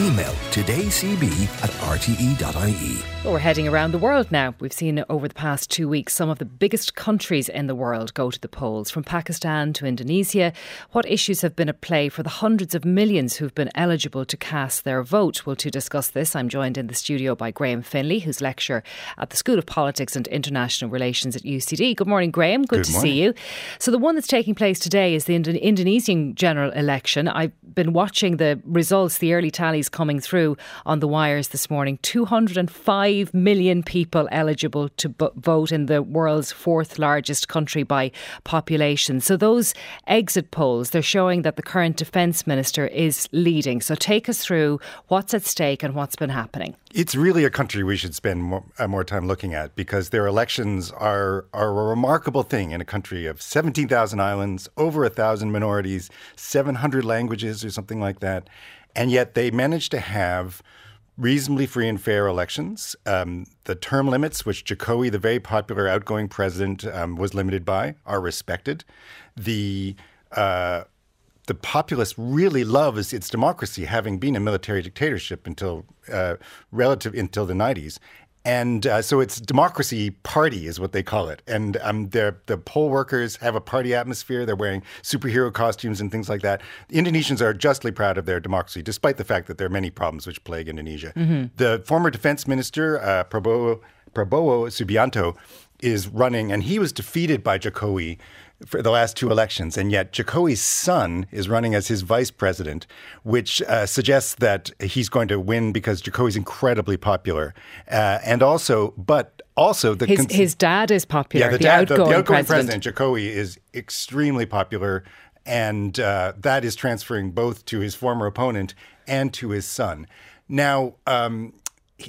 Email todaycb at rte.ie. Well, we're heading around the world now. We've seen over the past two weeks some of the biggest countries in the world go to the polls, from Pakistan to Indonesia. What issues have been at play for the hundreds of millions who've been eligible to cast their vote? Well, to discuss this, I'm joined in the studio by Graham Finlay, who's lecturer at the School of Politics and International Relations at UCD. Good morning, Graham. Good, Good to morning. see you. So, the one that's taking place today is the Indo- Indonesian general election. I've been watching the results, the early tallies coming through on the wires this morning. 205 million people eligible to bu- vote in the world's fourth largest country by population. So, those exit polls, they're showing that the current defence minister is leading. So, take us through what's at stake and what's been happening. It's really a country we should spend more, uh, more time looking at because their elections are, are a remarkable thing in a country of 17,000 islands, over a thousand minorities, 700 languages or something like that. And yet they managed to have reasonably free and fair elections. Um, the term limits, which Jokowi, the very popular outgoing president, um, was limited by, are respected. The uh, the populace really loves its democracy, having been a military dictatorship until uh, relative until the 90s. And uh, so it's democracy party is what they call it. And um, the the poll workers have a party atmosphere. They're wearing superhero costumes and things like that. The Indonesians are justly proud of their democracy, despite the fact that there are many problems which plague Indonesia. The former defense minister, uh, Prabowo, Prabowo Subianto, is running, and he was defeated by Jokowi for the last two elections, and yet Jokowi's son is running as his vice president, which uh, suggests that he's going to win because Jokowi's incredibly popular, uh, and also, but also the His, cons- his dad is popular, yeah, the, the, dad, the, outgoing, the outgoing president. president, Jokowi, is extremely popular, and uh, that is transferring both to his former opponent and to his son. Now, um,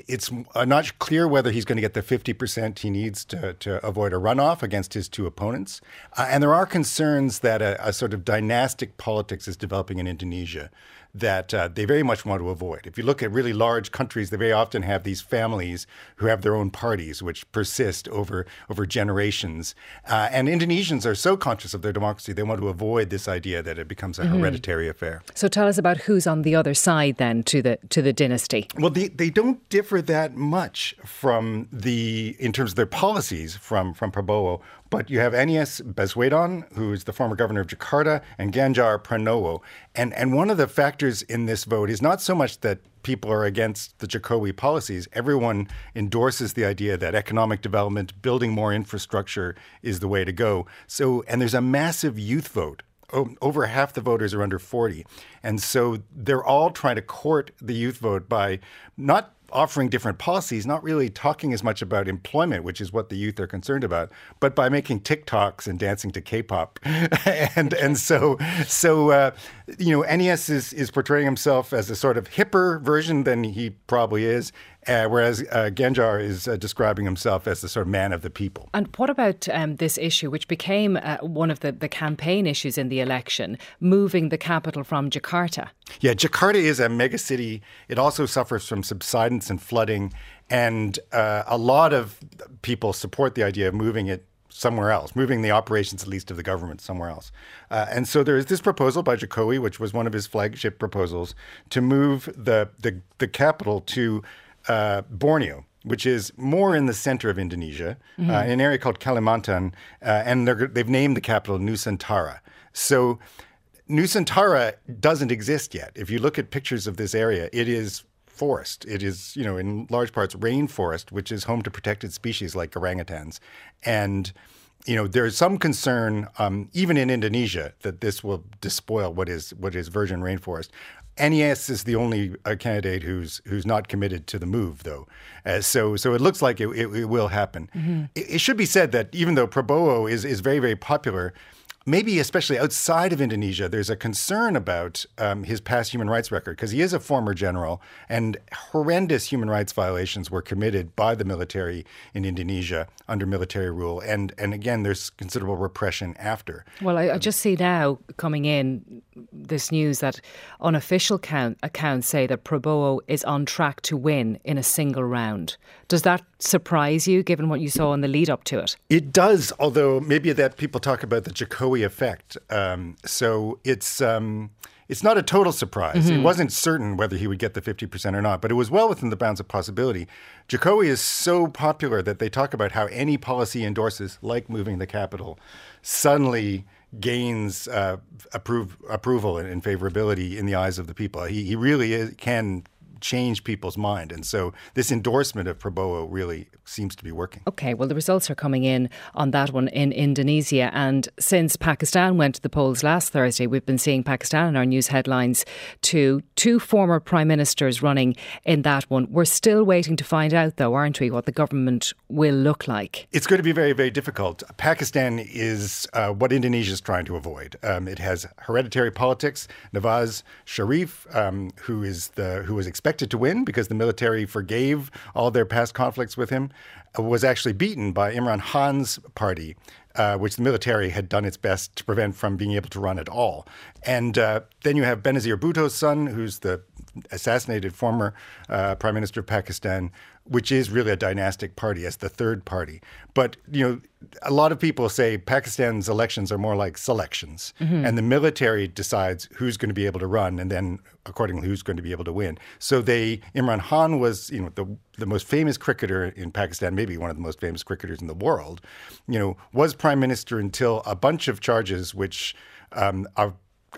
it's not clear whether he's going to get the 50% he needs to, to avoid a runoff against his two opponents. Uh, and there are concerns that a, a sort of dynastic politics is developing in Indonesia that uh, they very much want to avoid. If you look at really large countries, they very often have these families who have their own parties, which persist over over generations. Uh, and Indonesians are so conscious of their democracy, they want to avoid this idea that it becomes a hereditary affair. So tell us about who's on the other side then to the to the dynasty. Well, they, they don't differ that much from the in terms of their policies from from Prabowo. But you have Anies Baswedan, who is the former governor of Jakarta, and Ganjar Pranowo. And and one of the factors in this vote is not so much that people are against the Jokowi policies. Everyone endorses the idea that economic development, building more infrastructure, is the way to go. So, and there's a massive youth vote over half the voters are under 40. And so they're all trying to court the youth vote by not offering different policies, not really talking as much about employment, which is what the youth are concerned about, but by making TikToks and dancing to K-pop. and and so so uh, you know, Anies is is portraying himself as a sort of hipper version than he probably is, uh, whereas uh, Ganjar is uh, describing himself as the sort of man of the people. And what about um, this issue, which became uh, one of the, the campaign issues in the election, moving the capital from Jakarta? Yeah, Jakarta is a megacity. It also suffers from subsidence and flooding, and uh, a lot of people support the idea of moving it somewhere else, moving the operations at least of the government somewhere else. Uh, and so there is this proposal by Jokowi, which was one of his flagship proposals, to move the the, the capital to uh, Borneo. Which is more in the center of Indonesia, uh, in an area called Kalimantan, uh, and they've named the capital Nusantara. So Nusantara doesn't exist yet. If you look at pictures of this area, it is forest. It is, you know, in large parts rainforest, which is home to protected species like orangutans. And, you know, there is some concern, um, even in Indonesia, that this will despoil what is what is virgin rainforest. Anies is the only uh, candidate who's who's not committed to the move, though. Uh, so so it looks like it, it, it will happen. It, it should be said that even though Prabowo is is very very popular, maybe especially outside of Indonesia, there's a concern about um, his past human rights record because he is a former general, and horrendous human rights violations were committed by the military in Indonesia under military rule, and and again, there's considerable repression after. Well, I, I just see now coming in this news that unofficial count, accounts say that Prabowo is on track to win in a single round. Does that surprise you, given what you saw in the lead up to it? It does, although maybe that people talk about the Jokowi effect. Um, so it's. Um, it's not a total surprise. Mm-hmm. It wasn't certain whether he would get the 50% or not, but it was well within the bounds of possibility. Jokowi is so popular that they talk about how any policy endorses, like moving the capital, suddenly gains uh, approve, approval and, and, favorability in the eyes of the people. He, he really is, can change people's mind. And so this endorsement of Prabowo really seems to be working. Okay, well, the results are coming in on that one in Indonesia. And since Pakistan went to the polls last Thursday, we've been seeing Pakistan in our news headlines to two former prime ministers running in that one. We're still waiting to find out, though, aren't we, what the government will look like? It's going to be very, very difficult. Pakistan is uh, what Indonesia is trying to avoid. Um, it has hereditary politics. Nawaz Sharif, um, who is the who was expected to win because the military forgave all their past conflicts with him, was actually beaten by Imran Khan's party, uh, which the military had done its best to prevent from being able to run at all. And uh, then you have Benazir Bhutto's son, who's the assassinated former uh, prime minister of Pakistan, which is really a dynastic party as the third party. But you know, a lot of people say Pakistan's elections are more like selections, mm-hmm. and the military decides who's going to be able to run, and then accordingly who's going to be able to win. So they Imran Khan was you know the the most famous cricketer in Pakistan, maybe one of the most famous cricketers in the world. You know, was prime minister until a bunch of charges which um, are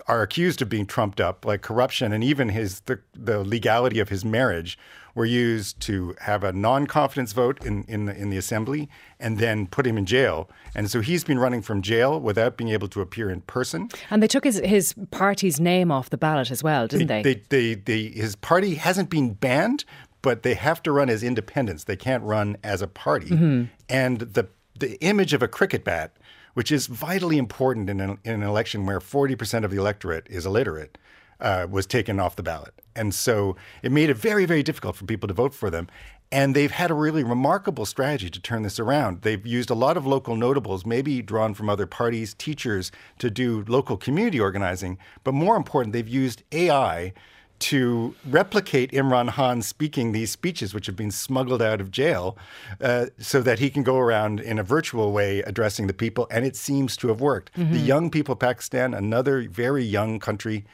are accused of being trumped up, like corruption and even his the, the legality of his marriage, were used to have a non-confidence vote in in the, in the assembly and then put him in jail. And so he's been running from jail without being able to appear in person. And they took his his party's name off the ballot as well, didn't they? They, they, they, they his party hasn't been banned, but they have to run as independents. They can't run as a party. Mm-hmm. And the the image of a cricket bat which is vitally important in an, in an election where 40% of the electorate is illiterate, uh, was taken off the ballot. And so it made it very, very difficult for people to vote for them. And they've had a really remarkable strategy to turn this around. They've used a lot of local notables, maybe drawn from other parties, teachers, to do local community organizing. But more important, they've used AI to replicate Imran Khan speaking these speeches, which have been smuggled out of jail, uh, so that he can go around in a virtual way addressing the people. And it seems to have worked. Mm-hmm. The young people of Pakistan, another very young country,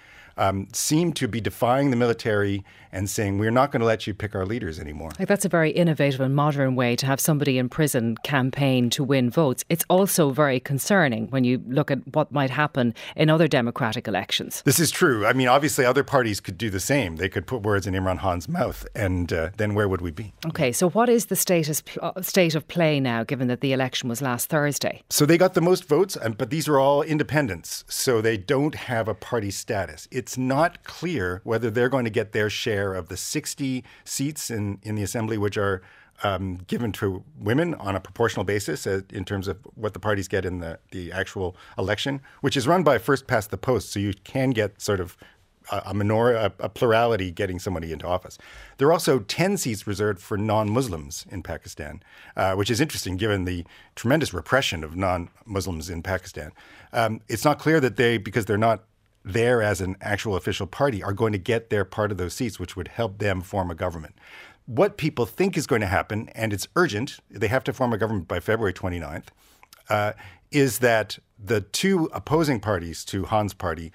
um, seem to be defying the military and saying we're not going to let you pick our leaders anymore. Like that's a very innovative and modern way to have somebody in prison campaign to win votes. It's also very concerning when you look at what might happen in other democratic elections. This is true. I mean, obviously, other parties could do the same. They could put words in Imran Khan's mouth, and uh, then where would we be? Okay, so what is the status uh, state of play now, given that the election was last Thursday? So they got the most votes, but these are all independents, so they don't have a party status. It's not clear whether they're going to get their share of the 60 seats in, in the assembly, which are um, given to women on a proportional basis uh, in terms of what the parties get in the, the actual election, which is run by first past the post. So you can get sort of a, a a, a, plurality getting somebody into office. There are also 10 seats reserved for non Muslims in Pakistan, uh, which is interesting given the tremendous repression of non Muslims in Pakistan. Um, it's not clear that they, because they're not there as an actual official party are going to get their part of those seats, which would help them form a government. What people think is going to happen, and it's urgent, they have to form a government by February 29th, uh, is that the two opposing parties to Khan's party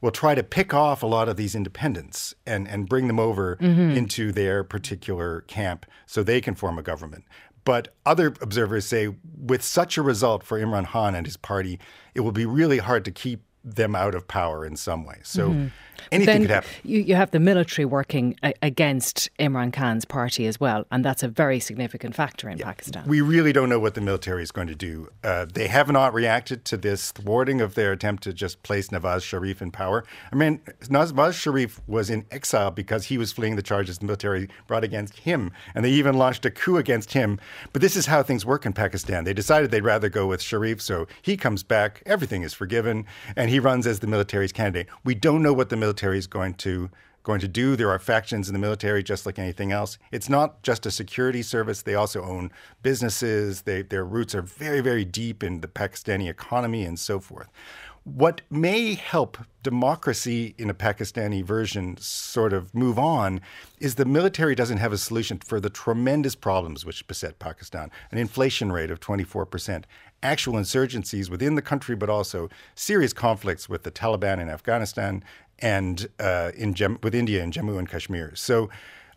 will try to pick off a lot of these independents and, and bring them over mm-hmm. into their particular camp so they can form a government. But other observers say with such a result for Imran Khan and his party, it will be really hard to keep them out of power in some way. So mm-hmm. anything could happen. You, you have the military working a- against Imran Khan's party as well, and that's a very significant factor in yeah. Pakistan. We really don't know what the military is going to do. Uh, they have not reacted to this thwarting of their attempt to just place Nawaz Sharif in power. I mean, Nawaz Sharif was in exile because he was fleeing the charges the military brought against him, and they even launched a coup against him. But this is how things work in Pakistan. They decided they'd rather go with Sharif, so he comes back, everything is forgiven, and he runs as the military's candidate. We don't know what the military is going to going to do. There are factions in the military, just like anything else. It's not just a security service. They also own businesses. They, their roots are very, very deep in the Pakistani economy and so forth. What may help democracy in a Pakistani version sort of move on is the military doesn't have a solution for the tremendous problems which beset Pakistan an inflation rate of 24%, actual insurgencies within the country, but also serious conflicts with the Taliban in Afghanistan and uh, in Jem- with India in Jammu and Kashmir. So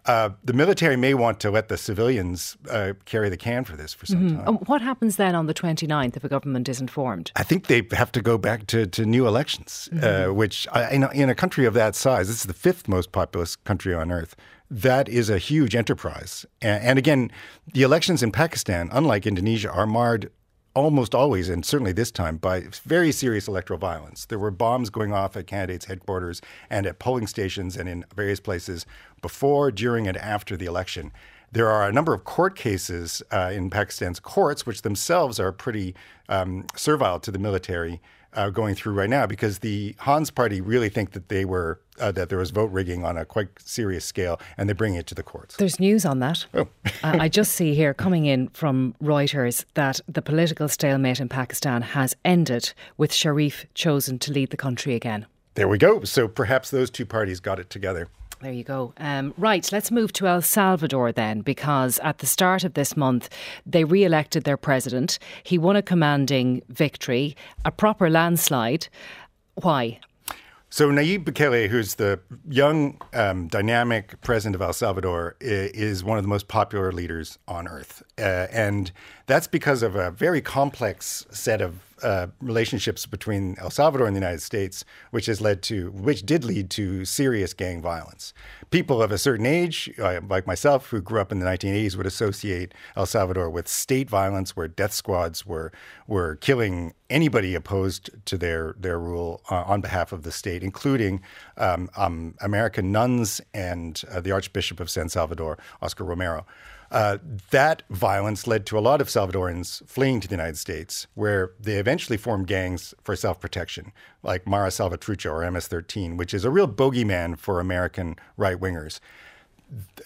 uh, the military may want to let the civilians uh, carry the can for this for some mm-hmm. time. what happens then on the 29th if a government isn't formed? I think they have to go back to, to new elections, uh, mm-hmm. uh, which in a, in a country of that size, this is the fifth most populous country on earth. That is a huge enterprise. And, and again, the elections in Pakistan, unlike Indonesia, are marred almost always, and certainly this time, by very serious electoral violence. There were bombs going off at candidates' headquarters and at polling stations and in various places before, during, and after the election. There are a number of court cases uh, in Pakistan's courts, which themselves are pretty um, servile to the military uh, going through right now because the Khan's Party really think that they were uh, that there was vote rigging on a quite serious scale, and they bring it to the courts. There's news on that. Oh. uh, I just see here coming in from Reuters that the political stalemate in Pakistan has ended with Sharif chosen to lead the country again. There we go. So perhaps those two parties got it together. There you go. Um, right, let's move to El Salvador then, because at the start of this month, they re elected their president. He won a commanding victory, a proper landslide. Why? So Nayib Bukele, who's the young, um, dynamic president of El Salvador, is one of the most popular leaders on earth, uh, and that's because of a very complex set of uh, relationships between El Salvador and the United States, which has led to, which did lead to serious gang violence. People of a certain age, uh, like myself, who grew up in the 1980s, would associate El Salvador with state violence, where death squads were were killing anybody opposed to their their rule uh, on behalf of the state, including um, um, American nuns and uh, the Archbishop of San Salvador, Oscar Romero. Uh, that violence led to a lot of Salvadorans fleeing to the United States, where they eventually formed gangs for self protection, like Mara Salvatrucha or MS 13, which is a real bogeyman for American right wingers.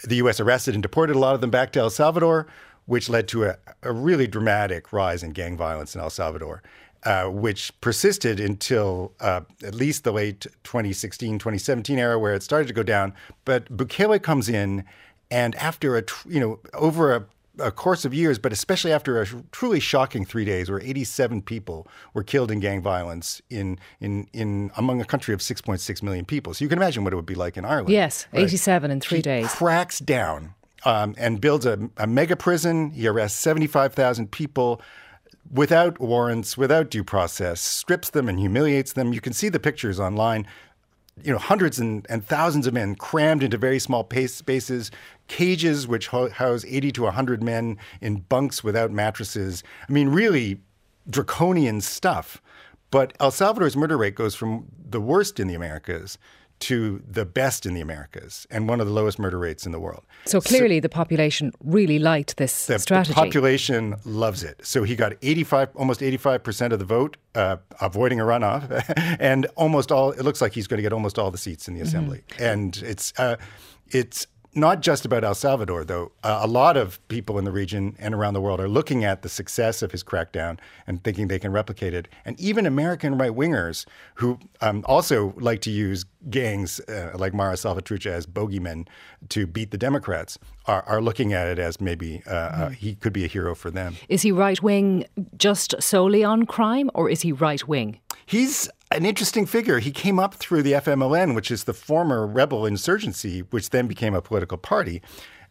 The U.S. arrested and deported a lot of them back to El Salvador, which led to a, a really dramatic rise in gang violence in El Salvador. Uh, which persisted until uh, at least the late 2016, 2017 era, where it started to go down. But Bukele comes in and after a, you know, over a, a course of years, but especially after a truly shocking three days where 87 people were killed in gang violence in, in, in among a country of 6.6 million people. So you can imagine what it would be like in Ireland. Yes, right? 87 in three he days. cracks down um, and builds a, a mega prison. He arrests 75,000 people without warrants, without due process, strips them and humiliates them. You can see the pictures online you know, hundreds and, and thousands of men crammed into very small spaces, cages which house 80 to 100 men in bunks without mattresses. I mean, really draconian stuff. But El Salvador's murder rate goes from the worst in the Americas to the best in the Americas and one of the lowest murder rates in the world. So clearly, so, the population really liked this the, strategy. The population loves it. So he got 85, almost 85 percent of the vote, uh, avoiding a runoff, and almost all. It looks like he's going to get almost all the seats in the assembly, mm-hmm. and it's uh, it's not just about El Salvador, though. Uh, a lot of people in the region and around the world are looking at the success of his crackdown and thinking they can replicate it. And even American right wingers who um, also like to use gangs uh, like Mara Salvatrucha as bogeymen to beat the Democrats are, are looking at it as maybe uh, mm. he could be a hero for them. Is he right wing just solely on crime, or is he right wing? He's an interesting figure. He came up through the FMLN, which is the former rebel insurgency, which then became a political party.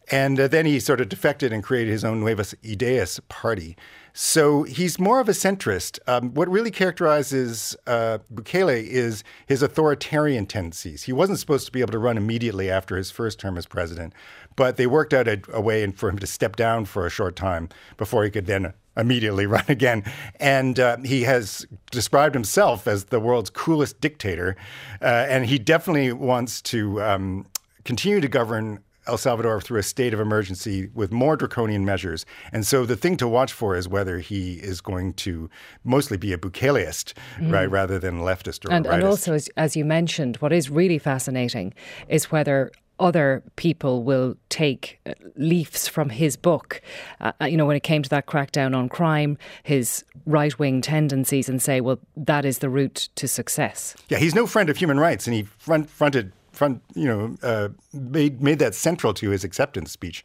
And uh, then he sort of defected and created his own Nuevas Ideas party. So he's more of a centrist. Um, what really characterizes uh, Bukele is his authoritarian tendencies. He wasn't supposed to be able to run immediately after his first term as president, but they worked out a, a way for him to step down for a short time before he could then immediately run again. And uh, he has described himself as the world's coolest dictator. Uh, and he definitely wants to um, continue to govern El Salvador through a state of emergency with more draconian measures. And so the thing to watch for is whether he is going to mostly be a Bukeleist, mm. right, rather than leftist or and, rightist. And also, as, as you mentioned, what is really fascinating is whether other people will take leaves from his book, uh, uh, you know, when it came to that crackdown on crime, his right wing tendencies, and say, well, that is the route to success. Yeah, he's no friend of human rights, and he front, fronted, front, you know, uh, made made that central to his acceptance speech.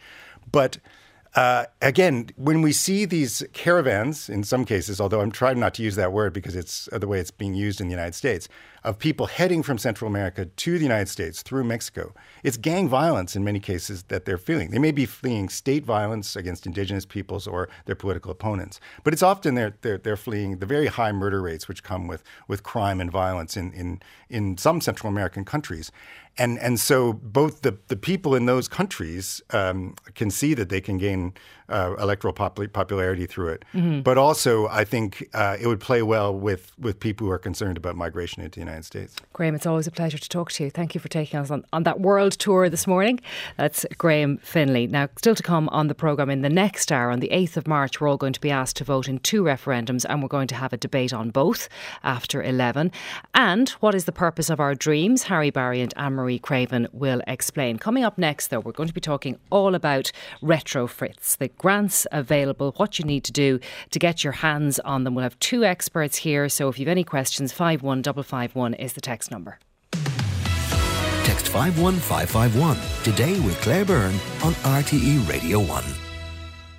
But uh, again, when we see these caravans, in some cases, although I'm trying not to use that word because it's the way it's being used in the United States, of people heading from Central America to the United States through Mexico, it's gang violence in many cases that they're feeling. They may be fleeing state violence against indigenous peoples or their political opponents, but it's often they're, they're, they're fleeing the very high murder rates which come with, with crime and violence in, in, in some Central American countries and and so both the the people in those countries um, can see that they can gain uh, electoral popularity through it, mm-hmm. but also I think uh, it would play well with with people who are concerned about migration into the United States. Graham, it's always a pleasure to talk to you. Thank you for taking us on, on that world tour this morning. That's Graham Finlay. Now, still to come on the programme in the next hour, on the 8th of March, we're all going to be asked to vote in two referendums and we're going to have a debate on both after 11. And what is the purpose of our dreams? Harry Barry and Anne Marie Craven will explain. Coming up next, though, we're going to be talking all about retrofits, the grants available, what you need to do to get your hands on them. We'll have two experts here, so if you have any questions, 51551 is the text number. Text 51551 today with Claire Byrne on RTE Radio 1.